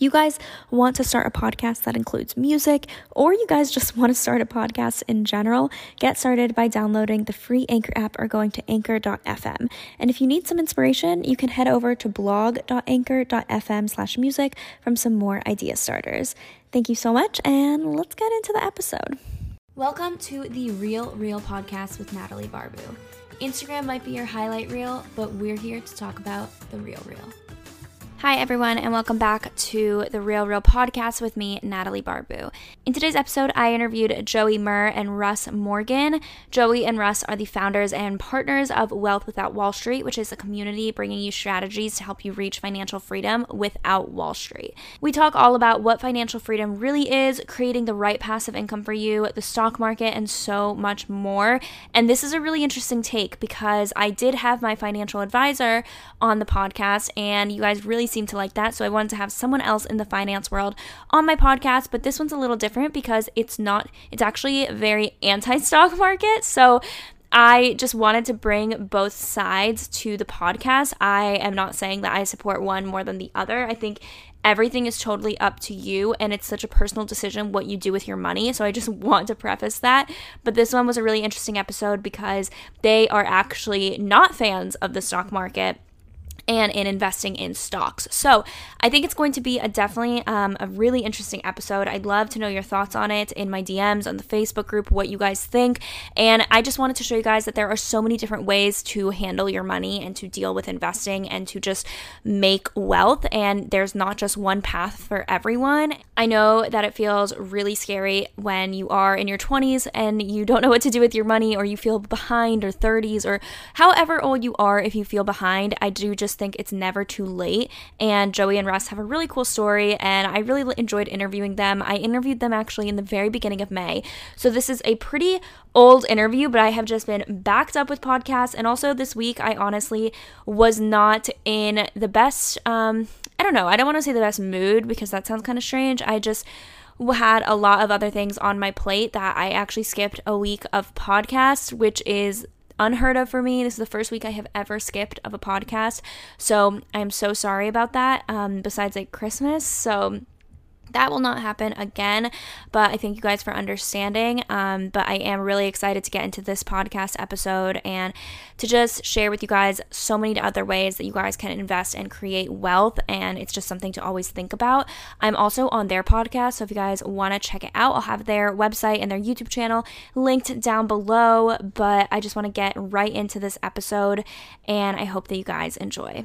You guys want to start a podcast that includes music, or you guys just want to start a podcast in general, get started by downloading the free Anchor app or going to anchor.fm. And if you need some inspiration, you can head over to blog.anchor.fm slash music from some more idea starters. Thank you so much, and let's get into the episode. Welcome to the Real Reel podcast with Natalie Barbu. Instagram might be your highlight reel, but we're here to talk about the real real. Hi, everyone, and welcome back to the Real Reel podcast with me, Natalie Barbu. In today's episode, I interviewed Joey Mure and Russ Morgan. Joey and Russ are the founders and partners of Wealth Without Wall Street, which is a community bringing you strategies to help you reach financial freedom without Wall Street. We talk all about what financial freedom really is, creating the right passive income for you, the stock market, and so much more. And this is a really interesting take because I did have my financial advisor on the podcast, and you guys really seem to like that. So I wanted to have someone else in the finance world on my podcast, but this one's a little different because it's not, it's actually very anti stock market. So I just wanted to bring both sides to the podcast. I am not saying that I support one more than the other. I think everything is totally up to you and it's such a personal decision what you do with your money. So I just want to preface that. But this one was a really interesting episode because they are actually not fans of the stock market and in investing in stocks. So I think it's going to be a definitely um, a really interesting episode. I'd love to know your thoughts on it in my DMs on the Facebook group, what you guys think. And I just wanted to show you guys that there are so many different ways to handle your money and to deal with investing and to just make wealth. And there's not just one path for everyone. I know that it feels really scary when you are in your 20s and you don't know what to do with your money or you feel behind or 30s or however old you are if you feel behind. I do just think it's never too late. And Joey and Russ have a really cool story, and I really enjoyed interviewing them. I interviewed them actually in the very beginning of May. So this is a pretty old interview, but I have just been backed up with podcasts. And also this week, I honestly was not in the best, um, I don't know, I don't want to say the best mood because that sounds kind of strange. I just had a lot of other things on my plate that I actually skipped a week of podcasts, which is unheard of for me. This is the first week I have ever skipped of a podcast. So I'm so sorry about that. Um, besides like Christmas. So that will not happen again, but I thank you guys for understanding. Um, but I am really excited to get into this podcast episode and to just share with you guys so many other ways that you guys can invest and create wealth. And it's just something to always think about. I'm also on their podcast, so if you guys want to check it out, I'll have their website and their YouTube channel linked down below. But I just want to get right into this episode, and I hope that you guys enjoy.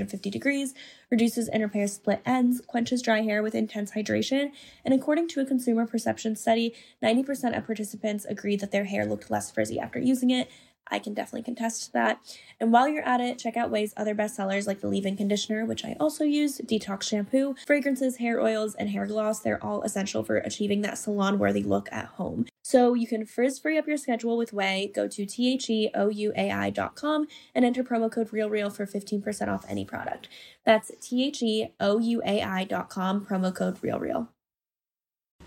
150 degrees, reduces and repairs split ends, quenches dry hair with intense hydration, and according to a consumer perception study, 90% of participants agreed that their hair looked less frizzy after using it, I can definitely contest that. And while you're at it, check out Ouai's other bestsellers like the leave in conditioner, which I also use, detox shampoo, fragrances, hair oils, and hair gloss. They're all essential for achieving that salon worthy look at home. So you can frizz free up your schedule with Ouai. Go to theouai.com and enter promo code RealReal for 15% off any product. That's theouai.com, promo code RealReal.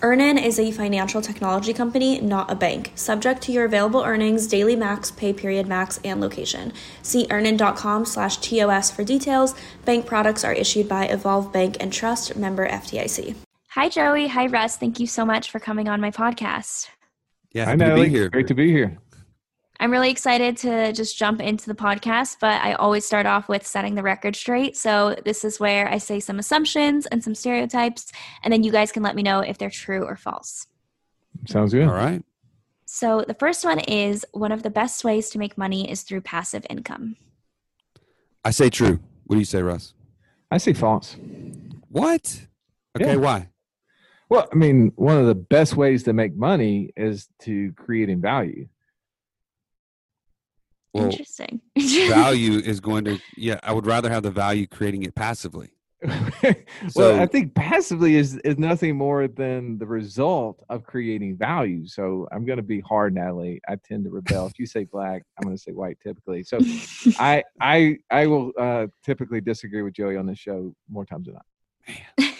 Earnin is a financial technology company, not a bank. Subject to your available earnings, daily max, pay period max, and location. See earnin.com slash TOS for details. Bank products are issued by Evolve Bank and Trust, member FDIC. Hi, Joey. Hi, Russ. Thank you so much for coming on my podcast. Yeah, Hi, happy to Natalie. be here. Great to be here. I'm really excited to just jump into the podcast, but I always start off with setting the record straight. So, this is where I say some assumptions and some stereotypes, and then you guys can let me know if they're true or false. Sounds good. All right. So, the first one is one of the best ways to make money is through passive income. I say true. What do you say, Russ? I say false. What? Okay, Yeah. why? Well, I mean, one of the best ways to make money is to creating value. Well, Interesting. value is going to, yeah, I would rather have the value creating it passively. well, I think passively is is nothing more than the result of creating value. So I'm going to be hard, Natalie. I tend to rebel. if you say black, I'm going to say white typically. So I I I will uh, typically disagree with Joey on this show more times than not.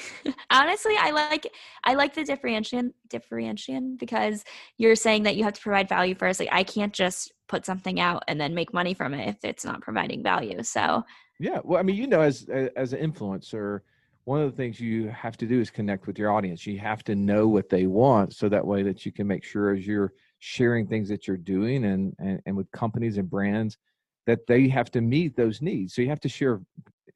Honestly, I like I like the differentiation differentiation because you're saying that you have to provide value first. Like I can't just put something out and then make money from it if it's not providing value. So Yeah, well, I mean, you know, as as an influencer, one of the things you have to do is connect with your audience. You have to know what they want, so that way that you can make sure as you're sharing things that you're doing and and, and with companies and brands that they have to meet those needs. So you have to share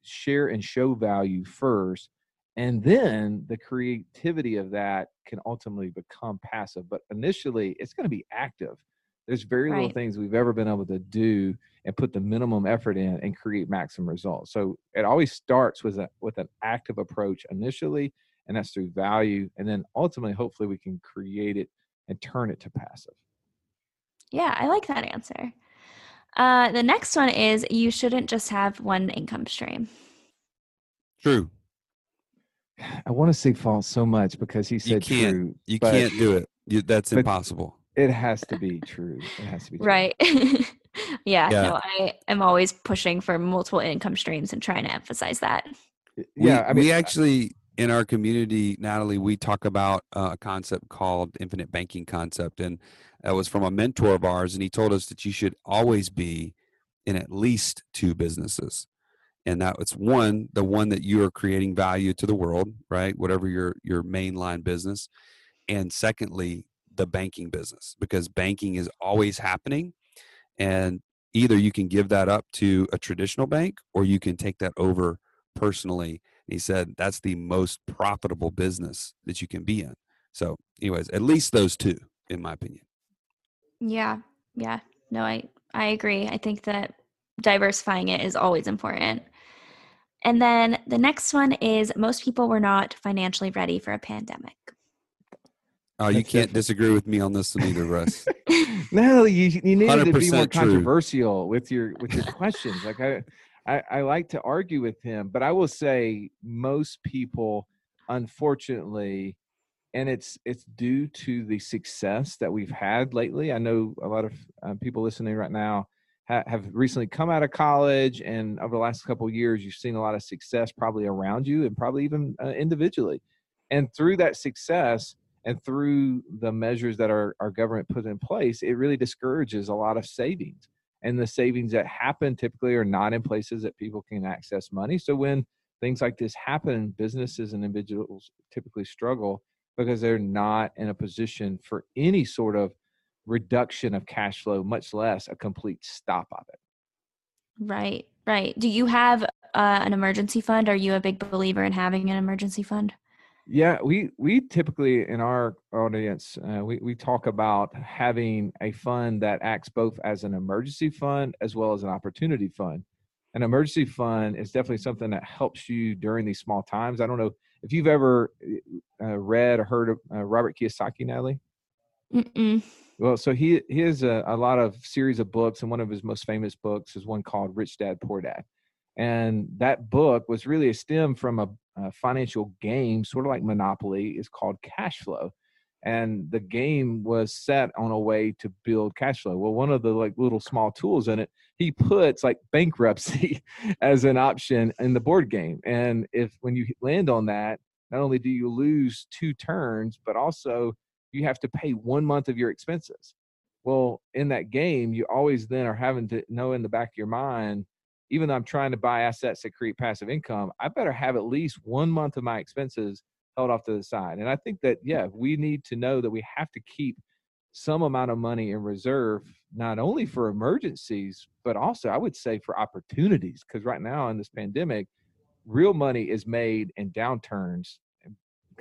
share and show value first, and then the creativity of that can ultimately become passive. But initially, it's going to be active. There's very little things we've ever been able to do and put the minimum effort in and create maximum results. So it always starts with a with an active approach initially, and that's through value, and then ultimately, hopefully, we can create it and turn it to passive. yeah, I like that answer. Uh, the next one is you shouldn't just have one income stream. True. I want to say false so much because he You said can't. true. You but can't do it. You, that's impossible. It has to be true. It has to be true. Right. yeah, Yeah. no, I am always pushing for multiple income streams and trying to emphasize that. We, Yeah, I mean, we actually in our community, Natalie, we talk about uh, a concept called infinite banking concept, and that was from a mentor of ours, and he told us that you should always be in at least two businesses, and that was one, the one that you are creating value to the world, right? Whatever your your mainline business, and secondly, the banking business, because banking is always happening, and either you can give that up to a traditional bank or you can take that over personally he said that's the most profitable business that you can be in So, anyways, at least those two, in my opinion. Yeah. Yeah. No, I I agree. I think that diversifying it is always important. And then the next one is most people were not financially ready for a pandemic. Oh, you can't disagree with me on this one either, Russ. no, you you needed to be more true. controversial with your with your questions. Like I, I I like to argue with him, but I will say most people, unfortunately, and it's it's due to the success that we've had lately. I know a lot of uh, people listening right now ha- have recently come out of college, and over the last couple of years, you've seen a lot of success probably around you, and probably even uh, individually. And through that success, and through the measures that our, our government put in place, it really discourages a lot of savings. And the savings that happen typically are not in places that people can access money. So when things like this happen, businesses and individuals typically struggle because they're not in a position for any sort of reduction of cash flow, much less a complete stop of it. Right. Right. Do you have uh, an emergency fund? Are you a big believer in having an emergency fund? Yeah, we we typically in our audience uh, we we talk about having a fund that acts both as an emergency fund as well as an opportunity fund. An emergency fund is definitely something that helps you during these small times. I don't know if you've ever uh, read or heard of uh, Robert Kiyosaki, Natalie. Mm-mm. Well, so he he has a, a lot of series of books, and one of his most famous books is one called Rich Dad Poor Dad. And that book was really a stem from a, a financial game, sort of like Monopoly, is called cash flow. And the game was set on a way to build cash flow. Well, one of the like little small tools in it, he puts like bankruptcy as an option in the board game. And if when you land on that, not only do you lose two turns, but also you have to pay one month of your expenses. Well, in that game, you always then are having to know in the back of your mind, even though I'm trying to buy assets that create passive income, I better have at least one month of my expenses held off to the side. And I think that, yeah, we need to know that we have to keep some amount of money in reserve, not only for emergencies, but also I would say for opportunities. Because right now in this pandemic, real money is made in downturns,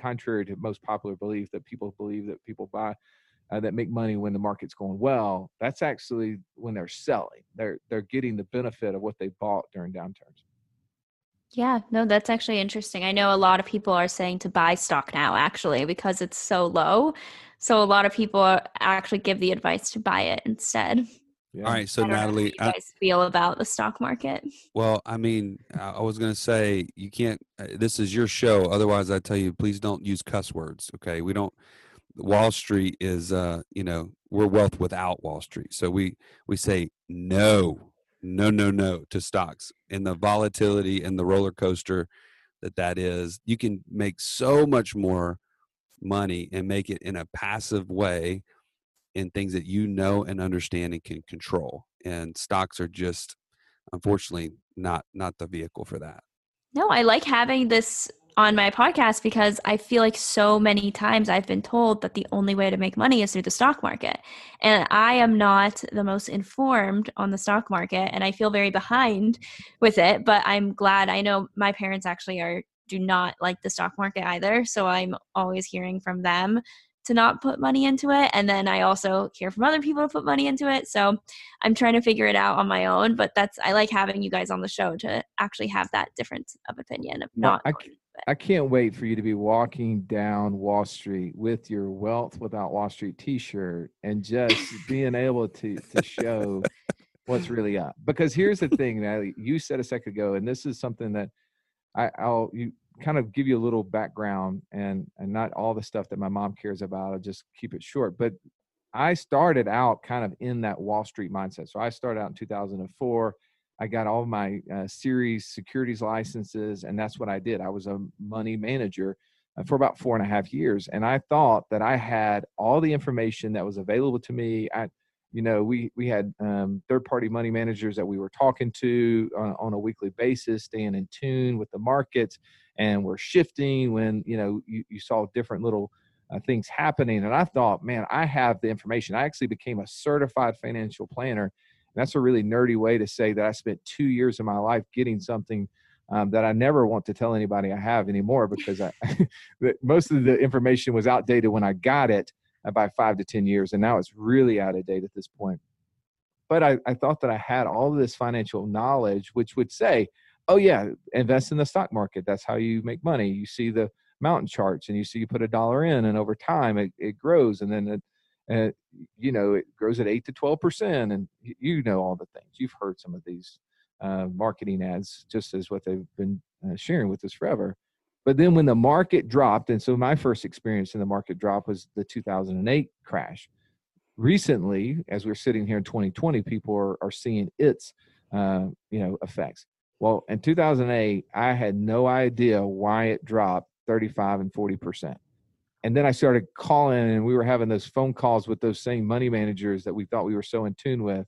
contrary to most popular belief that people believe that people buy uh, that make money when the market's going well. That's actually when they're selling. They're they're getting the benefit of what they bought during downturns. Yeah, no, that's actually interesting. I know a lot of people are saying to buy stock now, actually, because it's so low. So a lot of people actually give the advice to buy it instead. Yeah. All right, so I don't know how Natalie, you I, guys feel about the stock market? well, I mean, I I was going to say you can't. uh, This is your show. Otherwise, I tell you, please don't use cuss words. Okay, we don't. Wall Street is, uh, you know, we're wealth without Wall Street. So we we say no, no, no, no to stocks and the volatility and the roller coaster that that is. You can make so much more money and make it in a passive way in things that you know and understand and can control. And stocks are just, unfortunately, not not the vehicle for that. No, I like having this on my podcast because I feel like so many times I've been told that the only way to make money is through the stock market. And I am not the most informed on the stock market and I feel very behind with it, but I'm glad I know my parents actually are do not like the stock market either, so I'm always hearing from them to not put money into it and then I also hear from other people to put money into it. So I'm trying to figure it out on my own, but that's I like having you guys on the show to actually have that difference of opinion of Well, not I going. I can't wait for you to be walking down Wall Street with your Wealth Without Wall Street T-shirt and just being able to to show what's really up. Because here's the thing, Natalie, you said a second ago, and this is something that I, I'll you kind of give you a little background and and not all the stuff that my mom cares about. I'll just keep it short. But I started out kind of in that Wall Street mindset. So I started out in 2004. I got all my uh, series securities licenses, and that's what I did. I was a money manager uh, for about four and a half years, and I thought that I had all the information that was available to me. I, you know, we we had um, third-party money managers that we were talking to on, on a weekly basis, staying in tune with the markets, and we're shifting when you know you, you saw different little uh, things happening. And I thought, man, I have the information. I actually became a certified financial planner. And that's a really nerdy way to say that I spent two years of my life getting something um, that I never want to tell anybody I have anymore because I, most of the information was outdated when I got it by five to 10 years. And now it's really out of date at this point. But I, I thought that I had all this financial knowledge, which would say, oh, yeah, invest in the stock market. That's how you make money. You see the mountain charts and you see you put a dollar in, and over time it, it grows. And then it, uh, you know, it grows at eight to 12%. And you know all the things. You've heard some of these uh, marketing ads, just as what they've been uh, sharing with us forever. But then when the market dropped, and so my first experience in the market drop was the 2008 crash. Recently, as we're sitting here in 2020, people are, are seeing its, uh, you know, effects. Well, in 2008, I had no idea why it dropped 35 and 40 percent. And then I started calling, and we were having those phone calls with those same money managers that we thought we were so in tune with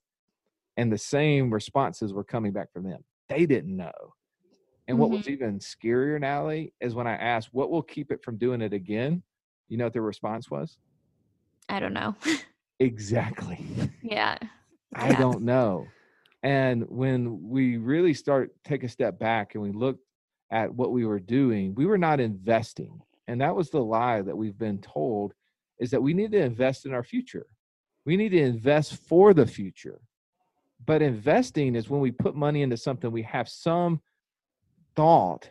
and the same responses were coming back from them. They didn't know. And what mm-hmm. was even scarier, Natalie, is when I asked, what will keep it from doing it again? You know what their response was? I don't know. exactly. Yeah. I yeah. don't know. And when we really start take a step back and we look at what we were doing, we were not investing. And that was the lie that we've been told is that we need to invest in our future. We need to invest for the future. But investing is when we put money into something, we have some thought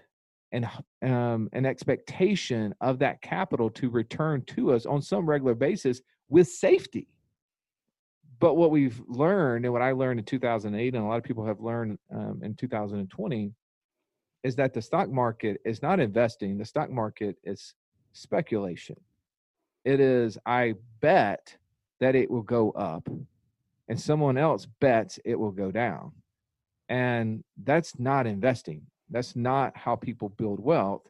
and um, an expectation of that capital to return to us on some regular basis with safety. But what we've learned, and what I learned in 2008, and a lot of people have learned um, in 2020, is that the stock market is not investing. The stock market is speculation. It is, I bet that it will go up and someone else bets it will go down. And that's not investing. That's not how people build wealth.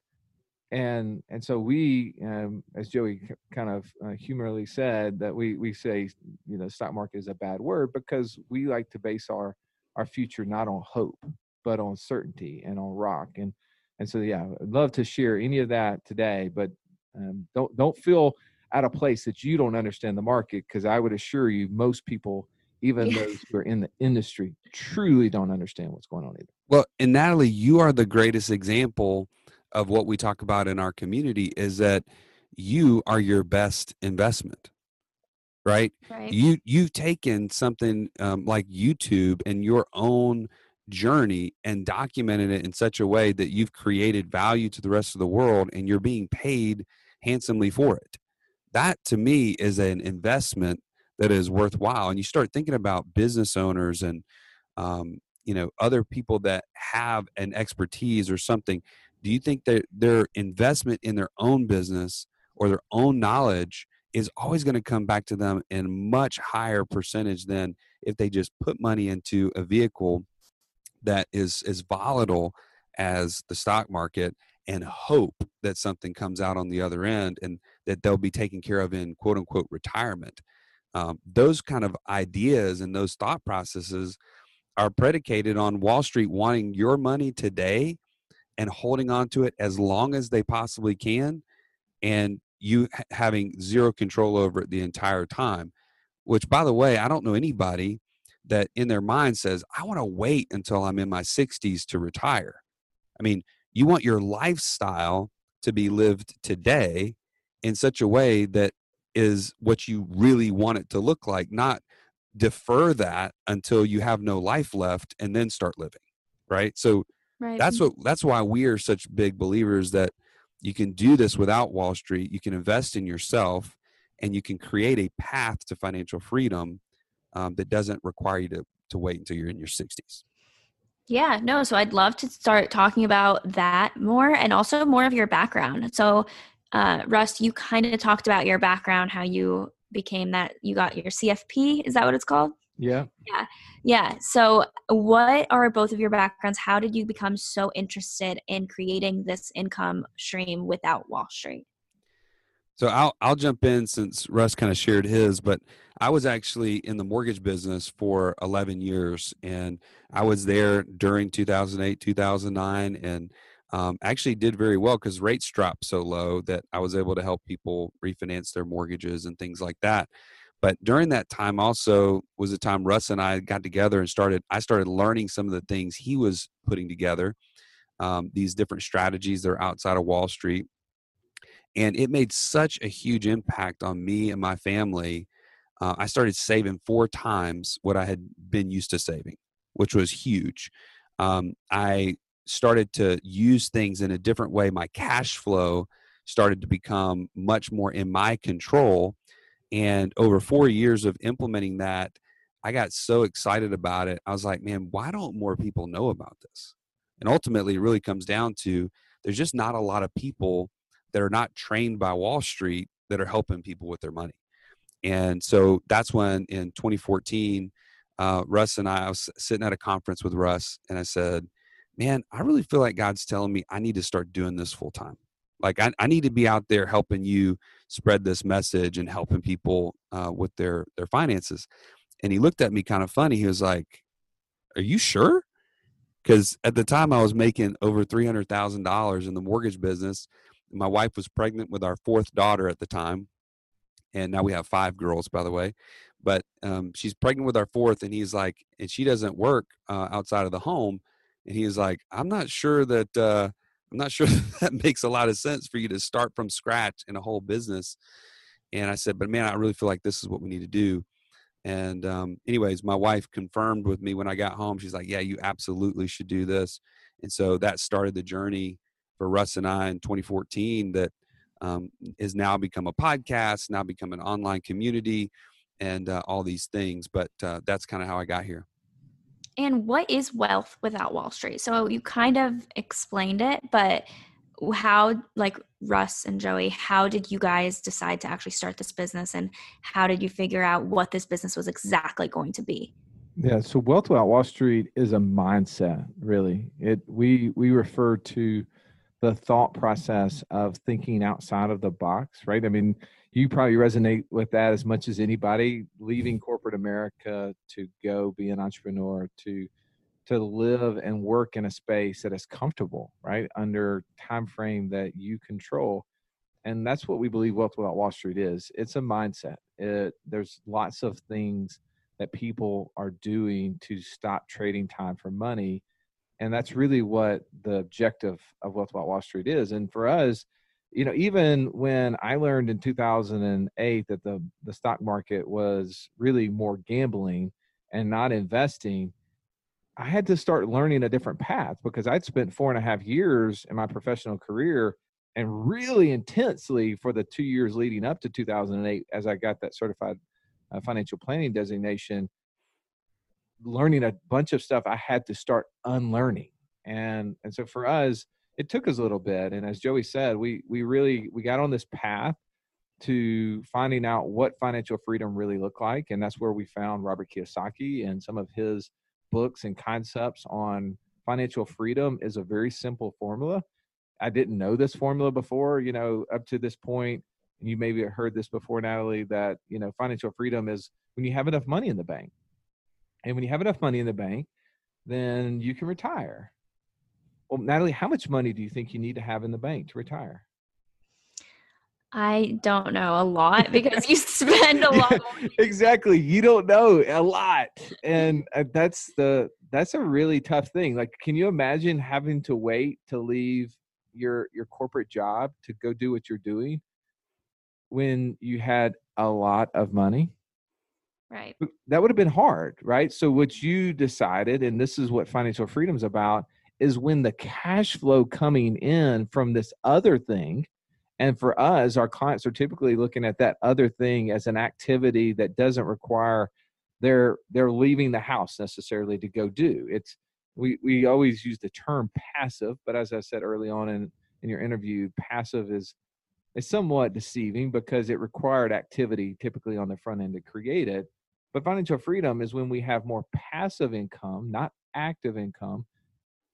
And and so we, um, as Joey kind of uh, humorously said, that we we say you know stock market is a bad word because we like to base our our future not on hope but on certainty and on rock. And and so yeah, I'd love to share any of that today, but um, don't don't feel out of place that you don't understand the market because I would assure you most people even yeah. those who are in the industry truly don't understand what's going on either. Well, and Natalie, you are the greatest example of what we talk about in our community is that you are your best investment. Right? right. You you've taken something um, like YouTube and your own journey and documented it in such a way that you've created value to the rest of the world and you're being paid handsomely for it. That to me is an investment that is worthwhile and you start thinking about business owners and um, you know other people that have an expertise or something do you think that their investment in their own business or their own knowledge is always going to come back to them in much higher percentage than if they just put money into a vehicle that is as volatile as the stock market and hope that something comes out on the other end and that they'll be taken care of in quote unquote retirement? Um, those kind of ideas and those thought processes are predicated on Wall Street wanting your money today and holding on to it as long as they possibly can, and you having zero control over it the entire time. Which, by the way, I don't know anybody that in their mind says, I want to wait until I'm in my 60s to retire. I mean, you want your lifestyle to be lived today in such a way that is what you really want it to look like, not defer that until you have no life left and then start living. Right. So right. that's what that's why we are such big believers that you can do this without Wall Street. You can invest in yourself and you can create a path to financial freedom um, that doesn't require you to, to wait until you're in your 60s. Yeah, no. So I'd love to start talking about that more and also more of your background. So uh, Russ, you kind of talked about your background, how you became that, you got your CFP. Is that what it's called? Yeah. Yeah. Yeah. So, what are both of your backgrounds? How did you become so interested in creating this income stream without Wall Street? So I'll I'll jump in since Russ kind of shared his, but I was actually in the mortgage business for 11 years, and I was there during 2008, 2009, and um, actually did very well because rates dropped so low that I was able to help people refinance their mortgages and things like that. But during that time, also was the time Russ and I got together and started. I started learning some of the things he was putting together, um, these different strategies that are outside of Wall Street. And it made such a huge impact on me and my family. Uh, I started saving four times what I had been used to saving, which was huge. Um, I started to use things in a different way. My cash flow started to become much more in my control. And over four years of implementing that, I got so excited about it. I was like, man, why don't more people know about this? And ultimately, it really comes down to there's just not a lot of people that are not trained by Wall Street that are helping people with their money. And so that's when in 2014, uh, Russ and I, I was sitting at a conference with Russ, and I said, Man, I really feel like God's telling me I need to start doing this full time. Like, I, I, need to be out there helping you spread this message and helping people uh, with their, their finances. And he looked at me kind of funny. He was like, Are you sure? Because at the time I was making over $300,000 in the mortgage business. My wife was pregnant with our fourth daughter at the time. And now we have five girls, by the way. But um, she's pregnant with our fourth. And he's like, and she doesn't work uh, outside of the home. And he's like, I'm not sure that. Uh, I'm not sure that makes a lot of sense for you to start from scratch in a whole business. And I said, but man, I really feel like this is what we need to do. And um, anyways, my wife confirmed with me when I got home. She's like, "Yeah, you absolutely should do this." And so that started the journey for Russ and I in 2014. That um, has now become a podcast, now become an online community, and uh, all these things. But uh, that's kind of how I got here. And what is wealth without Wall Street? So you kind of explained it, but how like russ and joey how did you guys decide to actually start this business? And how did you figure out what this business was exactly going to be? Yeah so wealth without wall street is a mindset really. It we we refer to the thought process of thinking outside of the box right? I mean you probably resonate with that as much as anybody leaving corporate america to go be an entrepreneur to to live and work in a space that is comfortable right under time frame that you control and that's what we believe wealth without wall street is. It's a mindset. It, there's lots of things that people are doing to stop trading time for money and that's really what the objective of wealth without wall street is and for us you know even when i learned in 2008 that the the stock market was really more gambling and not investing I had to start learning a different path because I'd spent four and a half years in my professional career and really intensely for the two years leading up to 2008 as I got that certified uh, financial planning designation, learning a bunch of stuff I had to start unlearning. And and so for us, it took us a little bit. And as Joey said, we we really we got on this path to finding out what financial freedom really looked like. And that's where we found Robert Kiyosaki and some of his books and concepts on financial freedom is a very simple formula. I didn't know this formula before, you know, up to this point, and you maybe heard this before, Natalie, that, you know, financial freedom is when you have enough money in the bank. And when you have enough money in the bank, then you can retire. Well, Natalie, how much money do you think you need to have in the bank to retire? I don't know a lot because you spend a lot. exactly, you don't know a lot, and uh, that's the that's a really tough thing. Like, can you imagine having to wait to leave your your corporate job to go do what you're doing when you had a lot of money? Right. That would have been hard, right? So what you decided, and this is what financial freedom is about, is when the cash flow coming in from this other thing and for us, our clients are typically looking at that other thing as an activity that doesn't require they're they're leaving the house necessarily to go do. It's we we always use the term passive, but as I said early on in in your interview, passive is is somewhat deceiving because it required activity typically on the front end to create it. But financial freedom is when we have more passive income, not active income,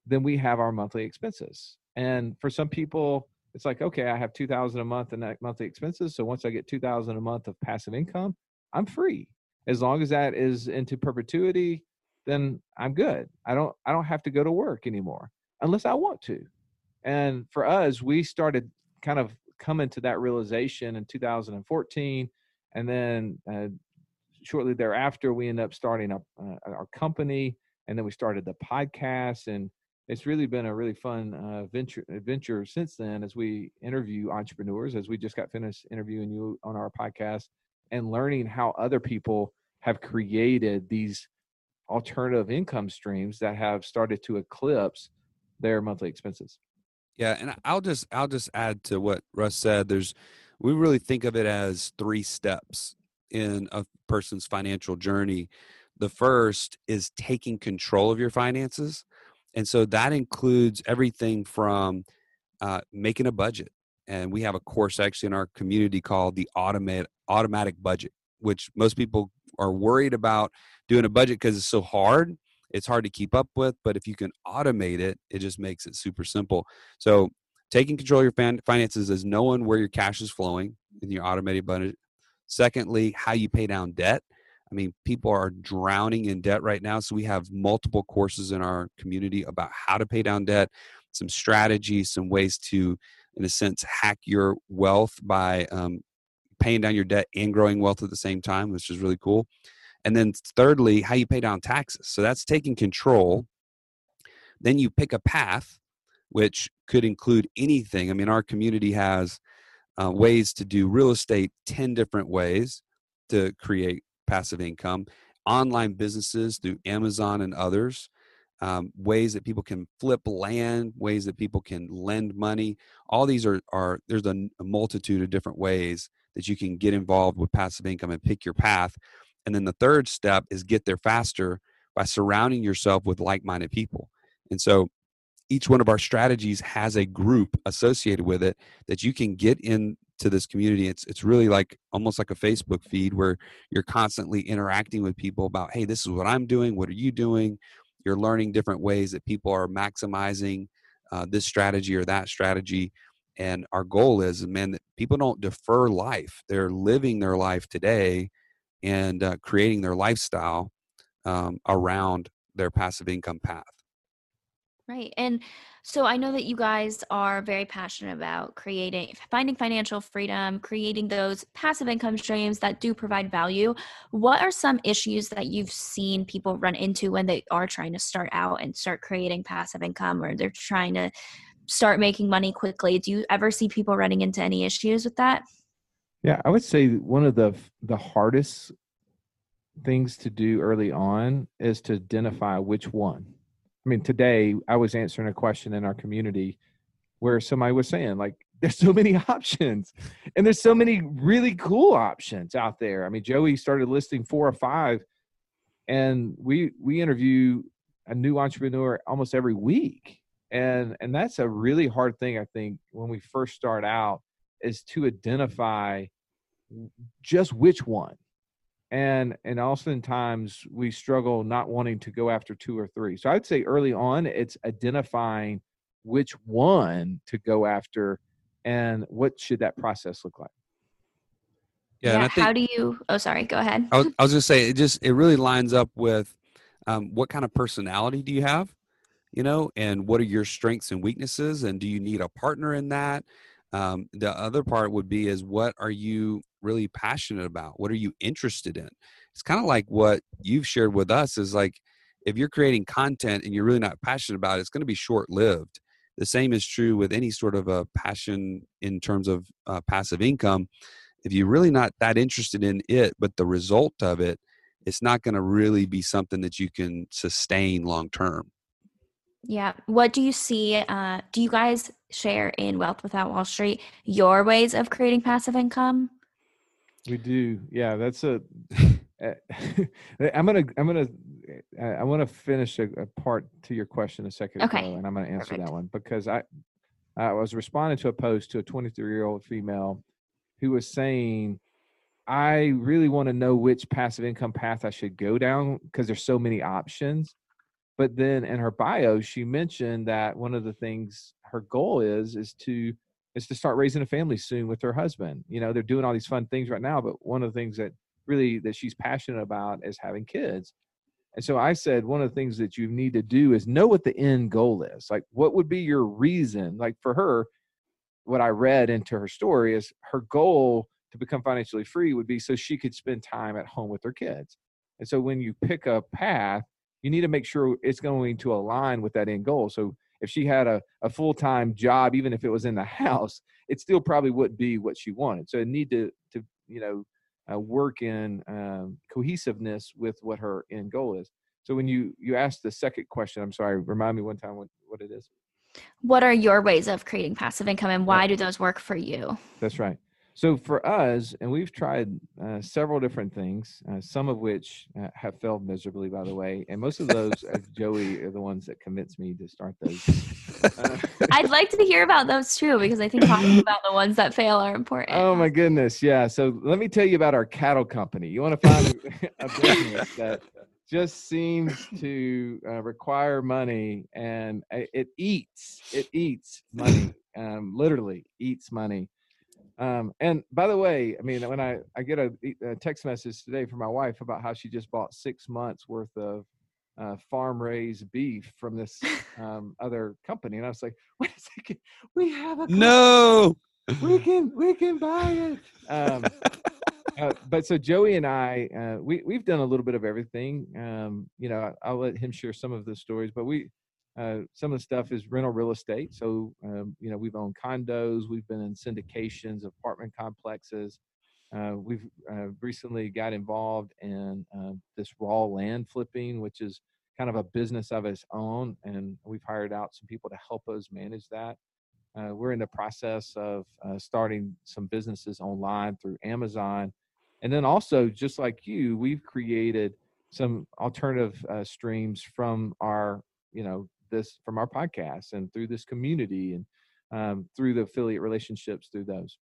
then we have our monthly expenses. And for some people, it's like okay i have 2000 a month in that monthly expenses so once i get 2000 a month of passive income i'm free. As long as that is into perpetuity then i'm good. I don't i don't have to go to work anymore unless i want to. And for us we started kind of coming to that realization in 2014 and then uh, shortly thereafter we ended up starting up uh, our company and then we started the podcast and it's really been a really fun uh, venture adventure since then as we interview entrepreneurs as we just got finished interviewing you on our podcast and learning how other people have created these alternative income streams that have started to eclipse their monthly expenses. Yeah and i'll just i'll just add to what russ said there's we really think of it as three steps in a person's financial journey. The first is taking control of your finances and so that includes everything from uh, making a budget and we have a course actually in our community called the automatic automatic budget which most people are worried about doing a budget because it's so hard it's hard to keep up with but if you can automate it it just makes it super simple. So taking control of your finances is knowing where your cash is flowing in your automated budget. Secondly how you pay down debt i mean people are drowning in debt right now so we have multiple courses in our community about how to pay down debt some strategies some ways to in a sense hack your wealth by um, paying down your debt and growing wealth at the same time which is really cool and then thirdly, how you pay down taxes. So that's taking control. Then you pick a path, which could include anything. I mean, our community has uh, ways to do real estate 10 different ways to create passive income, online businesses through Amazon and others. Um, ways that people can flip land, ways that people can lend money. All these are, are there's a, a multitude of different ways that you can get involved with passive income and pick your path. And then the third step is get there faster by surrounding yourself with like minded people. And so each one of our strategies has a group associated with it that you can get into this community. It's it's really like almost like a Facebook feed where you're constantly interacting with people about, hey, this is what I'm doing. What are you doing? You're learning different ways that people are maximizing uh, this strategy or that strategy. And our goal is, man, that people don't defer life. They're living their life today and uh, creating their lifestyle um, around their passive income path. Right. And so I know that you guys are very passionate about creating, finding financial freedom, creating those passive income streams that do provide value. What are some issues that you've seen people run into when they are trying to start out and start creating passive income or they're trying to start making money quickly? Do you ever see people running into any issues with that? Yeah, I would say one of the the hardest things to do early on is to identify which one. I mean, today I was answering a question in our community where somebody was saying like there's so many options and there's so many really cool options out there. I mean, Joey started listing four or five and we we interview a new entrepreneur almost every week. And and that's a really hard thing I think when we first start out is to identify just which one and and oftentimes we struggle not wanting to go after two or three. So i'd say early on it's identifying which one to go after and what should that process look like. Yeah, yeah think, how do you oh sorry go ahead. I was, I was just say it just it really lines up with um, what kind of personality do you have you know and what are your strengths and weaknesses and do you need a partner in that? Um, the other part would be is what are you really passionate about? What are you interested in? It's kind of like what you've shared with us is like if you're creating content and you're really not passionate about it, it's going to be short lived. The same is true with any sort of a passion in terms of uh, passive income. If you're really not that interested in it, but the result of it, it's not going to really be something that you can sustain long term. Yeah. What do you see? Uh, do you guys share in Wealth Without Wall Street your ways of creating passive income? We do. Yeah, that's a. Eh, I'm gonna. I'm gonna. I want to finish a, a, part to your question a second okay. ago, and I'm gonna answer Perfect. that one because I, I was responding to a post to a 23 year old female, who was saying, I really want to know which passive income path I should go down because there's so many options. But then in her bio, she mentioned that one of the things her goal is is to is to start raising a family soon with her husband. You know, they're doing all these fun things right now, but one of the things that really that she's passionate about is having kids. And so I said one of the things that you need to do is know what the end goal is. Like what would be your reason? Like for her, what I read into her story is her goal to become financially free would be so she could spend time at home with her kids. And so when you pick a path, you need to make sure it's going to align with that end goal. So if she had a, a full time job, even if it was in the house, it still probably wouldn't be what she wanted. So it need to to you know uh, work in um, cohesiveness with what her end goal is. So when you you ask the second question, I'm sorry, remind me one time what, what it is. What are your ways of creating passive income, and why do those work for you? That's right. So for us, and we've tried uh, several different things, uh, some of which uh, have failed miserably, by the way, and most of those, uh, Joey, are the ones that convinced me to start those. Uh, I'd like to hear about those too, because I think talking about the ones that fail are important. Oh my goodness, yeah. So let me tell you about our cattle company. You want to find a business that just seems to uh, require money, and it eats, it eats money, um, literally eats money um, and by the way, I mean, when I, I get a, a, text message today from my wife about how she just bought six months worth of uh, farm raised beef from this um, other company. And I was like, wait a second, we have a, company. no, we can, we can buy it. Um, uh, but so Joey and I, uh, we, we've done a little bit of everything. Um, you know, I'll let him share some of the stories, but we, uh, some of the stuff is rental real estate. So, um, you know, we've owned condos, we've been in syndications, apartment complexes. Uh, we've uh, recently got involved in uh, this raw land flipping, which is kind of a business of its own. And we've hired out some people to help us manage that. Uh, we're in the process of starting some businesses online through Amazon. And then also, just like you, we've created some alternative streams from our you know this from our podcast and through this community and um, through the affiliate relationships through those.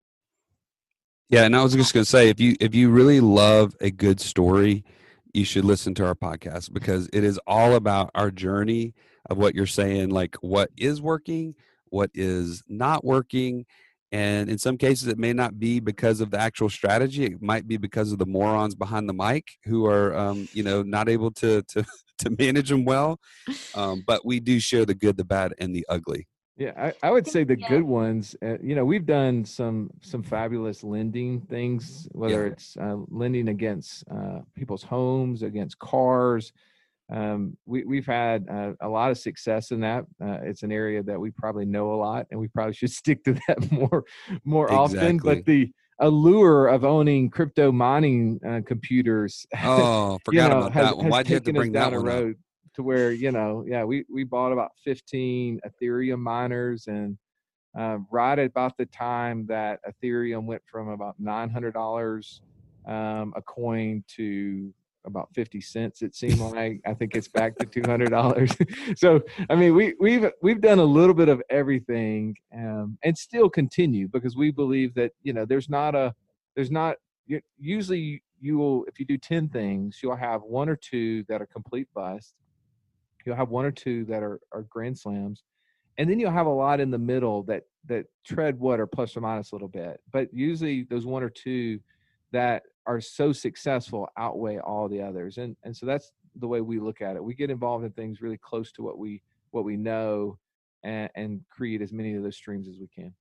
Yeah, and I was just going to say, if you if you really love a good story, you should listen to our podcast because it is all about our journey of what you're saying, like what is working, what is not working, and in some cases it may not be because of the actual strategy it might be because of the morons behind the mic who are um, you know not able to to to manage them well um, but we do share the good the bad and the ugly yeah i, I would say the yeah. good ones uh, you know we've done some some fabulous lending things whether yeah. it's uh, lending against uh, people's homes against cars um, we, we've had uh, a lot of success in that. Uh, it's an area that we probably know a lot, and we probably should stick to that more more exactly. often. But the allure of owning crypto mining uh, computers, oh, forgot know, about has, that one. Why'd you have to bring that one road up? To where you know, yeah, we we bought about fifteen Ethereum miners, and uh, right about the time that Ethereum went from about nine hundred dollars um, a coin to about 50 cents it seemed like. I think it's back to $200 so i mean we, we've we've done a little bit of everything um, and still continue because we believe that you know there's not a there's not usually you will if you do 10 things you'll have one or two that are complete bust you'll have one or two that are, are grand slams and then you'll have a lot in the middle that that tread water plus or minus a little bit. But usually those one or two that are so successful outweigh all the others and and so that's the way we look at it. We get involved in things really close to what we what we know and, and create as many of those streams as we can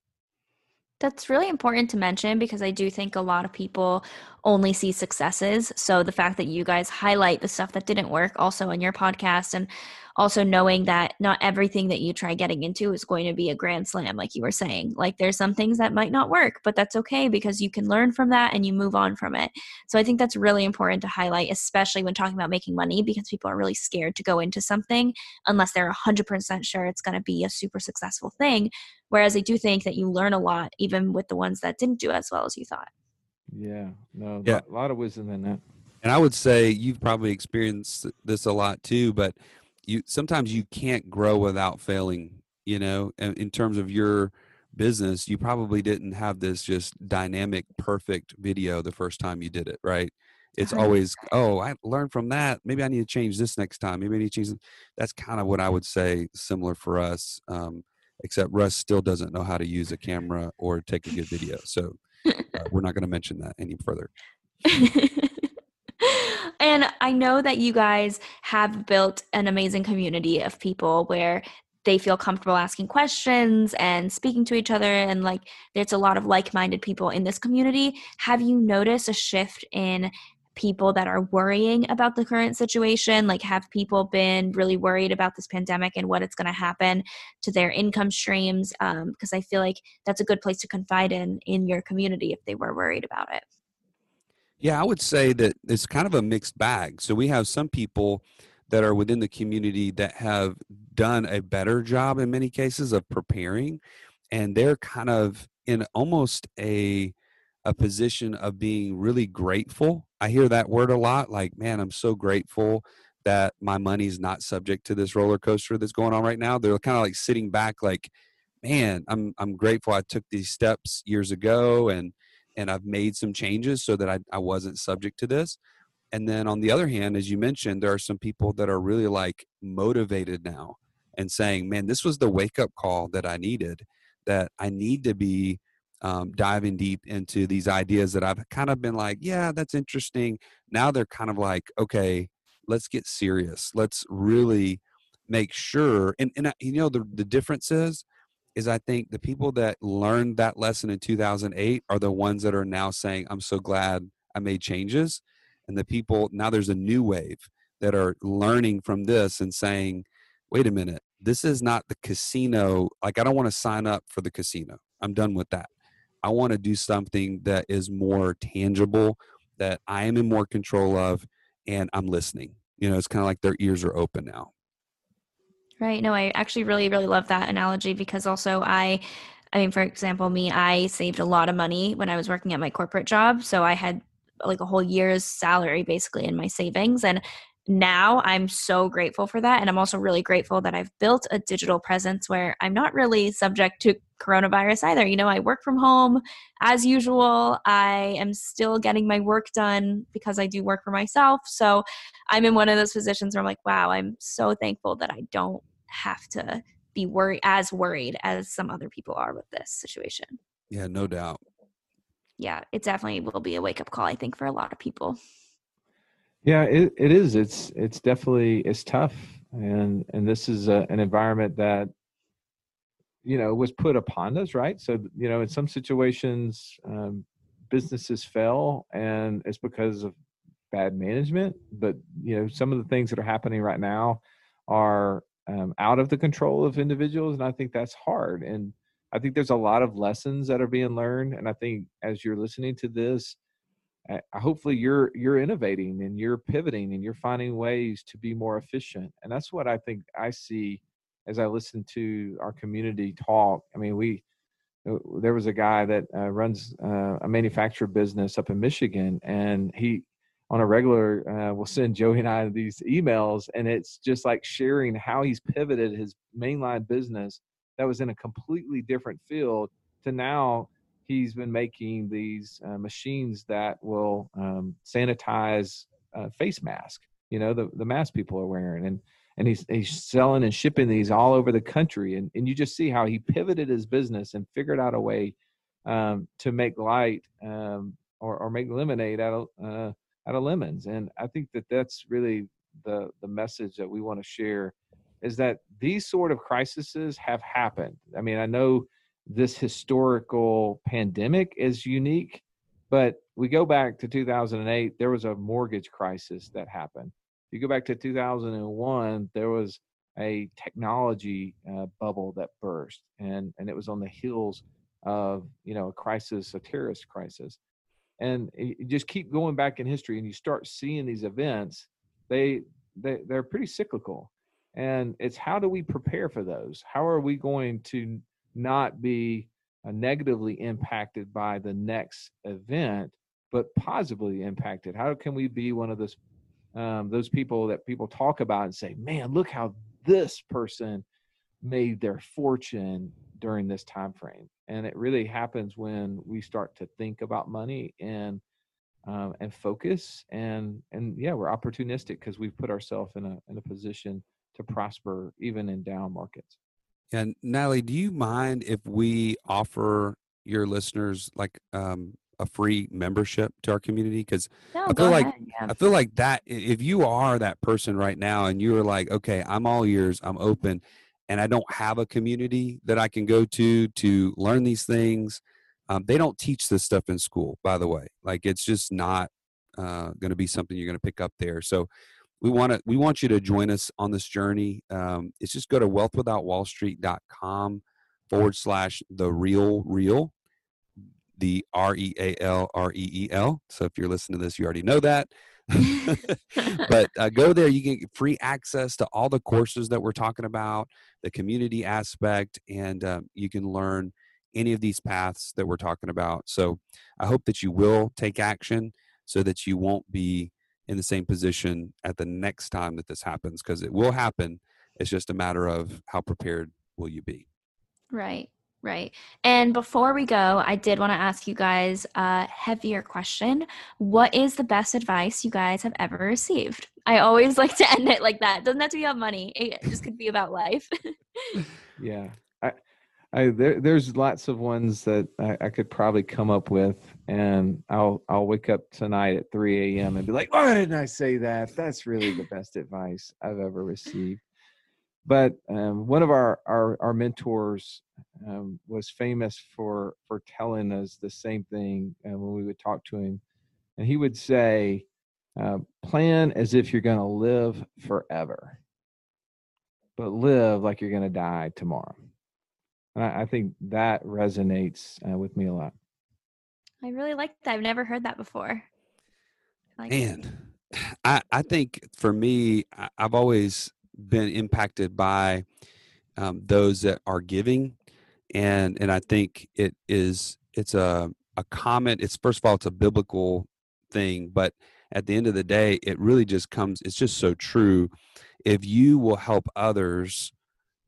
that's really important to mention because I do think a lot of people only see successes. So the fact that you guys highlight the stuff that didn't work also on your podcast and also knowing that not everything that you try getting into is going to be a grand slam like you were saying. Like there's some things that might not work but that's okay because you can learn from that and you move on from it. So i think that's really important to highlight especially when talking about making money because people are really scared to go into something unless they're 100% sure it's going to be a super successful thing whereas i do think that you learn a lot even with the ones that didn't do as well as you thought. Yeah no yeah. a lot of wisdom in that. And I would say you've probably experienced this a lot too, but you sometimes you can't grow without failing you know? In terms of your business you probably didn't have this just dynamic perfect video the first time you did it right? It's always oh i learned from that. Maybe i need to change this next time. Maybe i need to change this. that's kind of what i would say similar for us um, except russ still doesn't know how to use a camera or take a good video so uh, we're not going to mention that any further. And I know that you guys have built an amazing community of people where they feel comfortable asking questions and speaking to each other and like there's a lot of like-minded people in this community. Have you noticed a shift in people that are worrying about the current situation? Like, have people been really worried about this pandemic and what it's going to happen to their income streams? Because um, I feel like that's a good place to confide in in your community if they were worried about it. Yeah, I would say that it's kind of a mixed bag. So we have some people that are within the community that have done a better job in many cases of preparing, and they're kind of in almost a a position of being really grateful. I hear that word a lot like, man, I'm so grateful that my money's not subject to this roller coaster that's going on right now. They're kind of like sitting back like, man, I'm I'm grateful I took these steps years ago and and I've made some changes so that I, I wasn't subject to this. And then on the other hand, as you mentioned, there are some people that are really like motivated now and saying, man, this was the wake up call that I needed, that I need to be um, diving deep into these ideas that I've kind of been like, yeah, that's interesting. Now they're kind of like, okay, let's get serious. Let's really make sure. And, and you know, the, the difference is, is I think the people that learned that lesson in 2008 are the ones that are now saying, I'm so glad I made changes. And the people, now there's a new wave that are learning from this and saying, wait a minute, this is not the casino. Like, I don't want to sign up for the casino. I'm done with that. I want to do something that is more tangible, that I am in more control of, and I'm listening. You know, it's kind of like their ears are open now. Right. No, I actually really, really love that analogy because also I, I mean, for example, me, I saved a lot of money when I was working at my corporate job. So I had like a whole year's salary basically in my savings. And now I'm so grateful for that. And I'm also really grateful that I've built a digital presence where I'm not really subject to coronavirus either. You know, I work from home as usual. I am still getting my work done because I do work for myself. So I'm in one of those positions where I'm like, wow, I'm so thankful that I don't have to be worried as worried as some other people are with this situation. Yeah, no doubt. Yeah, it definitely will be a wake up call, I think, for a lot of people. Yeah, it, it is. It's it's definitely it's tough, and and this is a, an environment that you know was put upon us, right? So you know, in some situations, um, businesses fail, and it's because of bad management. But you know, some of the things that are happening right now are um, out of the control of individuals, and I think that's hard. And I think there's a lot of lessons that are being learned, and I think as you're listening to this hopefully you're you're innovating and you're pivoting and you're finding ways to be more efficient and that's what i think i see as i listen to our community talk i mean we uh, there was a guy that uh, runs uh, a manufacturer business up in michigan and he on a regular uh, will send joey and i these emails and it's just like sharing how he's pivoted his mainline business that was in a completely different field to now he's been making these uh, machines that will um, sanitize uh, face mask. You know, the the mask people are wearing, and and he's he's selling and shipping these all over the country. And and you just see how he pivoted his business and figured out a way um, to make light um, or or make lemonade out of uh, out of lemons. And I think that that's really the the message that we want to share is that these sort of crises have happened. I mean, I know this historical pandemic is unique, but we go back to 2008, there was a mortgage crisis that happened. You go back to 2001, there was a technology uh, bubble that burst, and and it was on the heels of you know a crisis, a terrorist crisis, and you just keep going back in history, and you start seeing these events. They they they're pretty cyclical, and it's how do we prepare for those? How are we going to not be uh, negatively impacted by the next event, but positively impacted? How can we be one of those um, those people that people talk about and say, "Man, look how this person made their fortune during this time frame." And it really happens when we start to think about money and um, and focus and and yeah, we're opportunistic because we've put ourselves in a in a position to prosper even in down markets. And Natalie, do you mind if we offer your listeners like um, a free membership to our community? Because no, I feel like yeah. I feel like that if you are that person right now and you're like, okay, I'm all ears, I'm open, and I don't have a community that I can go to to learn these things. Um, they don't teach this stuff in school, by the way. Like it's just not uh, going to be something you're going to pick up there. So we want to we want you to join us on this journey. Um, it's just go to wealthwithoutwallstreet.com forward slash the real reel the R E A L R E E L. So if you're listening to this, you already know that. but uh, go there. You get free access to all the courses that we're talking about, the community aspect, and um, you can learn any of these paths that we're talking about. So I hope that you will take action so that you won't be in the same position at the next time that this happens because it will happen. It's just a matter of how prepared will you be. Right. Right. And before we go, I did want to ask you guys a heavier question. What is the best advice you guys have ever received? I always like to end it like that. It doesn't have to be about money. It just could be about life. yeah. I, I there, there's lots of ones that I, I, could probably come up with, and I'll I'll wake up tonight at 3 a.m. and be like, why didn't I say that? That's really the best advice I've ever received. But um, one of our our, our mentors um, was famous for for telling us the same thing uh, when we would talk to him, and he would say, uh, "Plan as if you're going to live forever, but live like you're going to die tomorrow." And I, I think that resonates uh, with me a lot. I really like that. I've never heard that before. Like Man, I I think for me, I've always been impacted by um, those that are giving, and and I think it is it's a a comment. It's first of all it's a biblical thing, but at the end of the day, it really just comes. It's just so true. If you will help others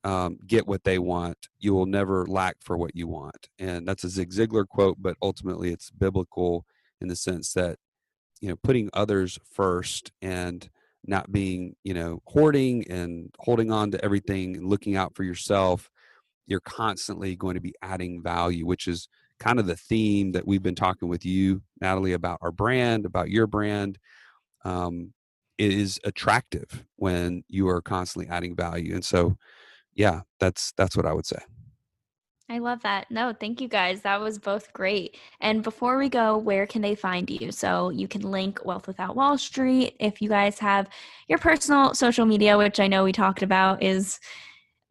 um, get what they want, you will never lack for what you want. And that's a Zig Ziglar quote, but ultimately it's biblical in the sense that you know putting others first and not being you know hoarding and holding on to everything and looking out for yourself you're constantly going to be adding value which is kind of the theme that we've been talking with you natalie about our brand about your brand. Um, it is attractive when you are constantly adding value and so yeah that's that's what i would say I love that. No, thank you guys. That was both great. And before we go, where can they find you? So you can link Wealth Without Wall Street. If you guys have your personal social media, which I know we talked about is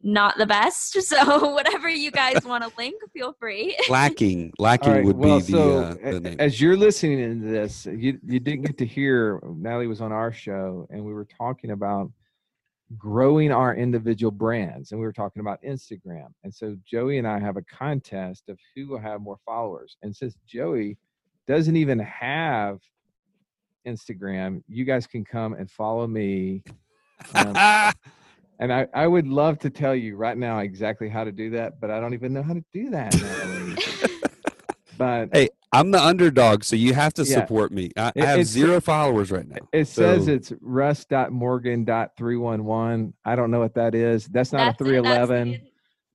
not the best. So whatever you guys want to link, feel free. lacking, lacking right, would well, be so the, uh, the name. As you're listening to this, you you didn't get to hear Natalie was on our show, and we were talking about growing our individual brands. And we were talking about Instagram. And so Joey and I have a contest of who will have more followers. And since Joey doesn't even have Instagram, you guys can come and follow me. Um, and I, I would love to tell you right now exactly how to do that, but I don't even know how to do that. but hey, I'm the underdog, so you have to yeah. support me. I, I have zero followers right now. It so. says it's russ.morgan.311. I don't know what that is. That's not that's a 311. It,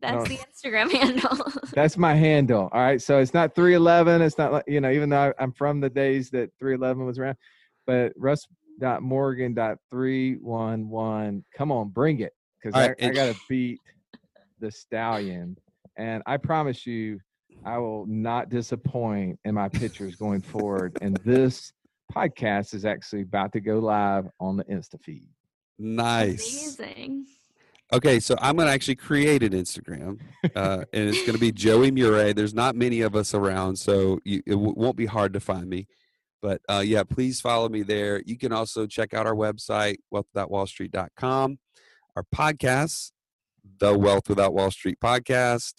that's, the, that's the Instagram handle. that's my handle. All right. So it's not 311. It's not like, you know, even though I'm from the days that 311 was around, but russ.morgan.311. Come on, bring it. Because I, right, I got to beat the stallion. And I promise you, I will not disappoint in my pictures going forward. And this podcast is actually about to go live on the Insta feed. Nice. Amazing. Okay, so I'm going to actually create an Instagram, uh, and it's going to be Joey Mure. There's not many of us around, so you, it w- won't be hard to find me. But uh, yeah, please follow me there. You can also check out our website, wealthwithoutwallstreet.com, our podcast, the Wealth Without Wall Street podcast,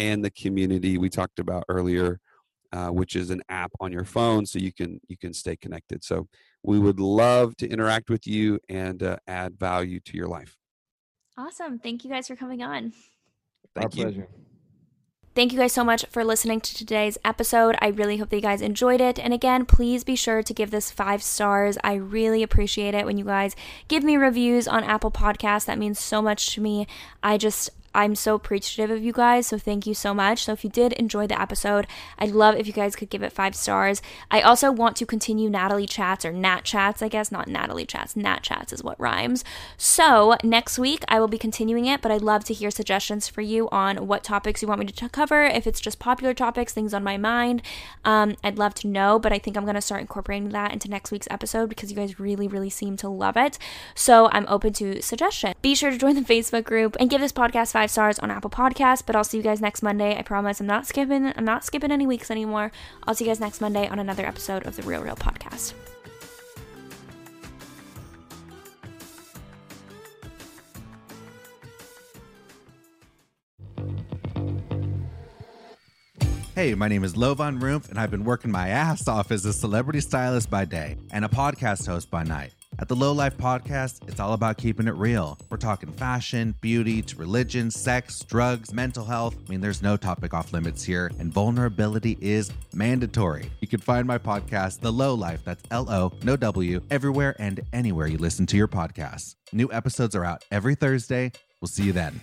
and the community we talked about earlier, uh, which is an app on your phone, so you can you can stay connected. So we would love to interact with you and uh, add value to your life. Awesome! Thank you guys for coming on. Thank Our you. pleasure. Thank you guys so much for listening to today's episode. I really hope that you guys enjoyed it. And again, please be sure to give this five stars. I really appreciate it when you guys give me reviews on Apple Podcasts. That means so much to me. I just I'm so appreciative of you guys. So thank you so much. So if you did enjoy the episode, I'd love if you guys could give it five stars. I also want to continue Natalie Chats or Nat Chats, I guess, not Natalie Chats. Nat Chats is what rhymes. So next week I will be continuing it, but I'd love to hear suggestions for you on what topics you want me to cover. If it's just popular topics, things on my mind, um, I'd love to know. But I think I'm going to start incorporating that into next week's episode because you guys really, really seem to love it. So I'm open to suggestion. Be sure to join the Facebook group and give this podcast five stars on Apple Podcasts. But I'll see you guys next Monday. I promise I'm not skipping. I'm not skipping any weeks anymore. I'll see you guys next Monday on another episode of the Real Reel Podcast. Hey, my name is Lovan Rumpf, and I've been working my ass off as a celebrity stylist by day and a podcast host by night. At the Lo Life Podcast, it's all about keeping it real. We're talking fashion, beauty, to religion, sex, drugs, mental health. I mean, there's no topic off limits here, and vulnerability is mandatory. You can find my podcast, The Lo Life, that's L O, no W, everywhere and anywhere you listen to your podcasts. New episodes are out every Thursday. We'll see you then.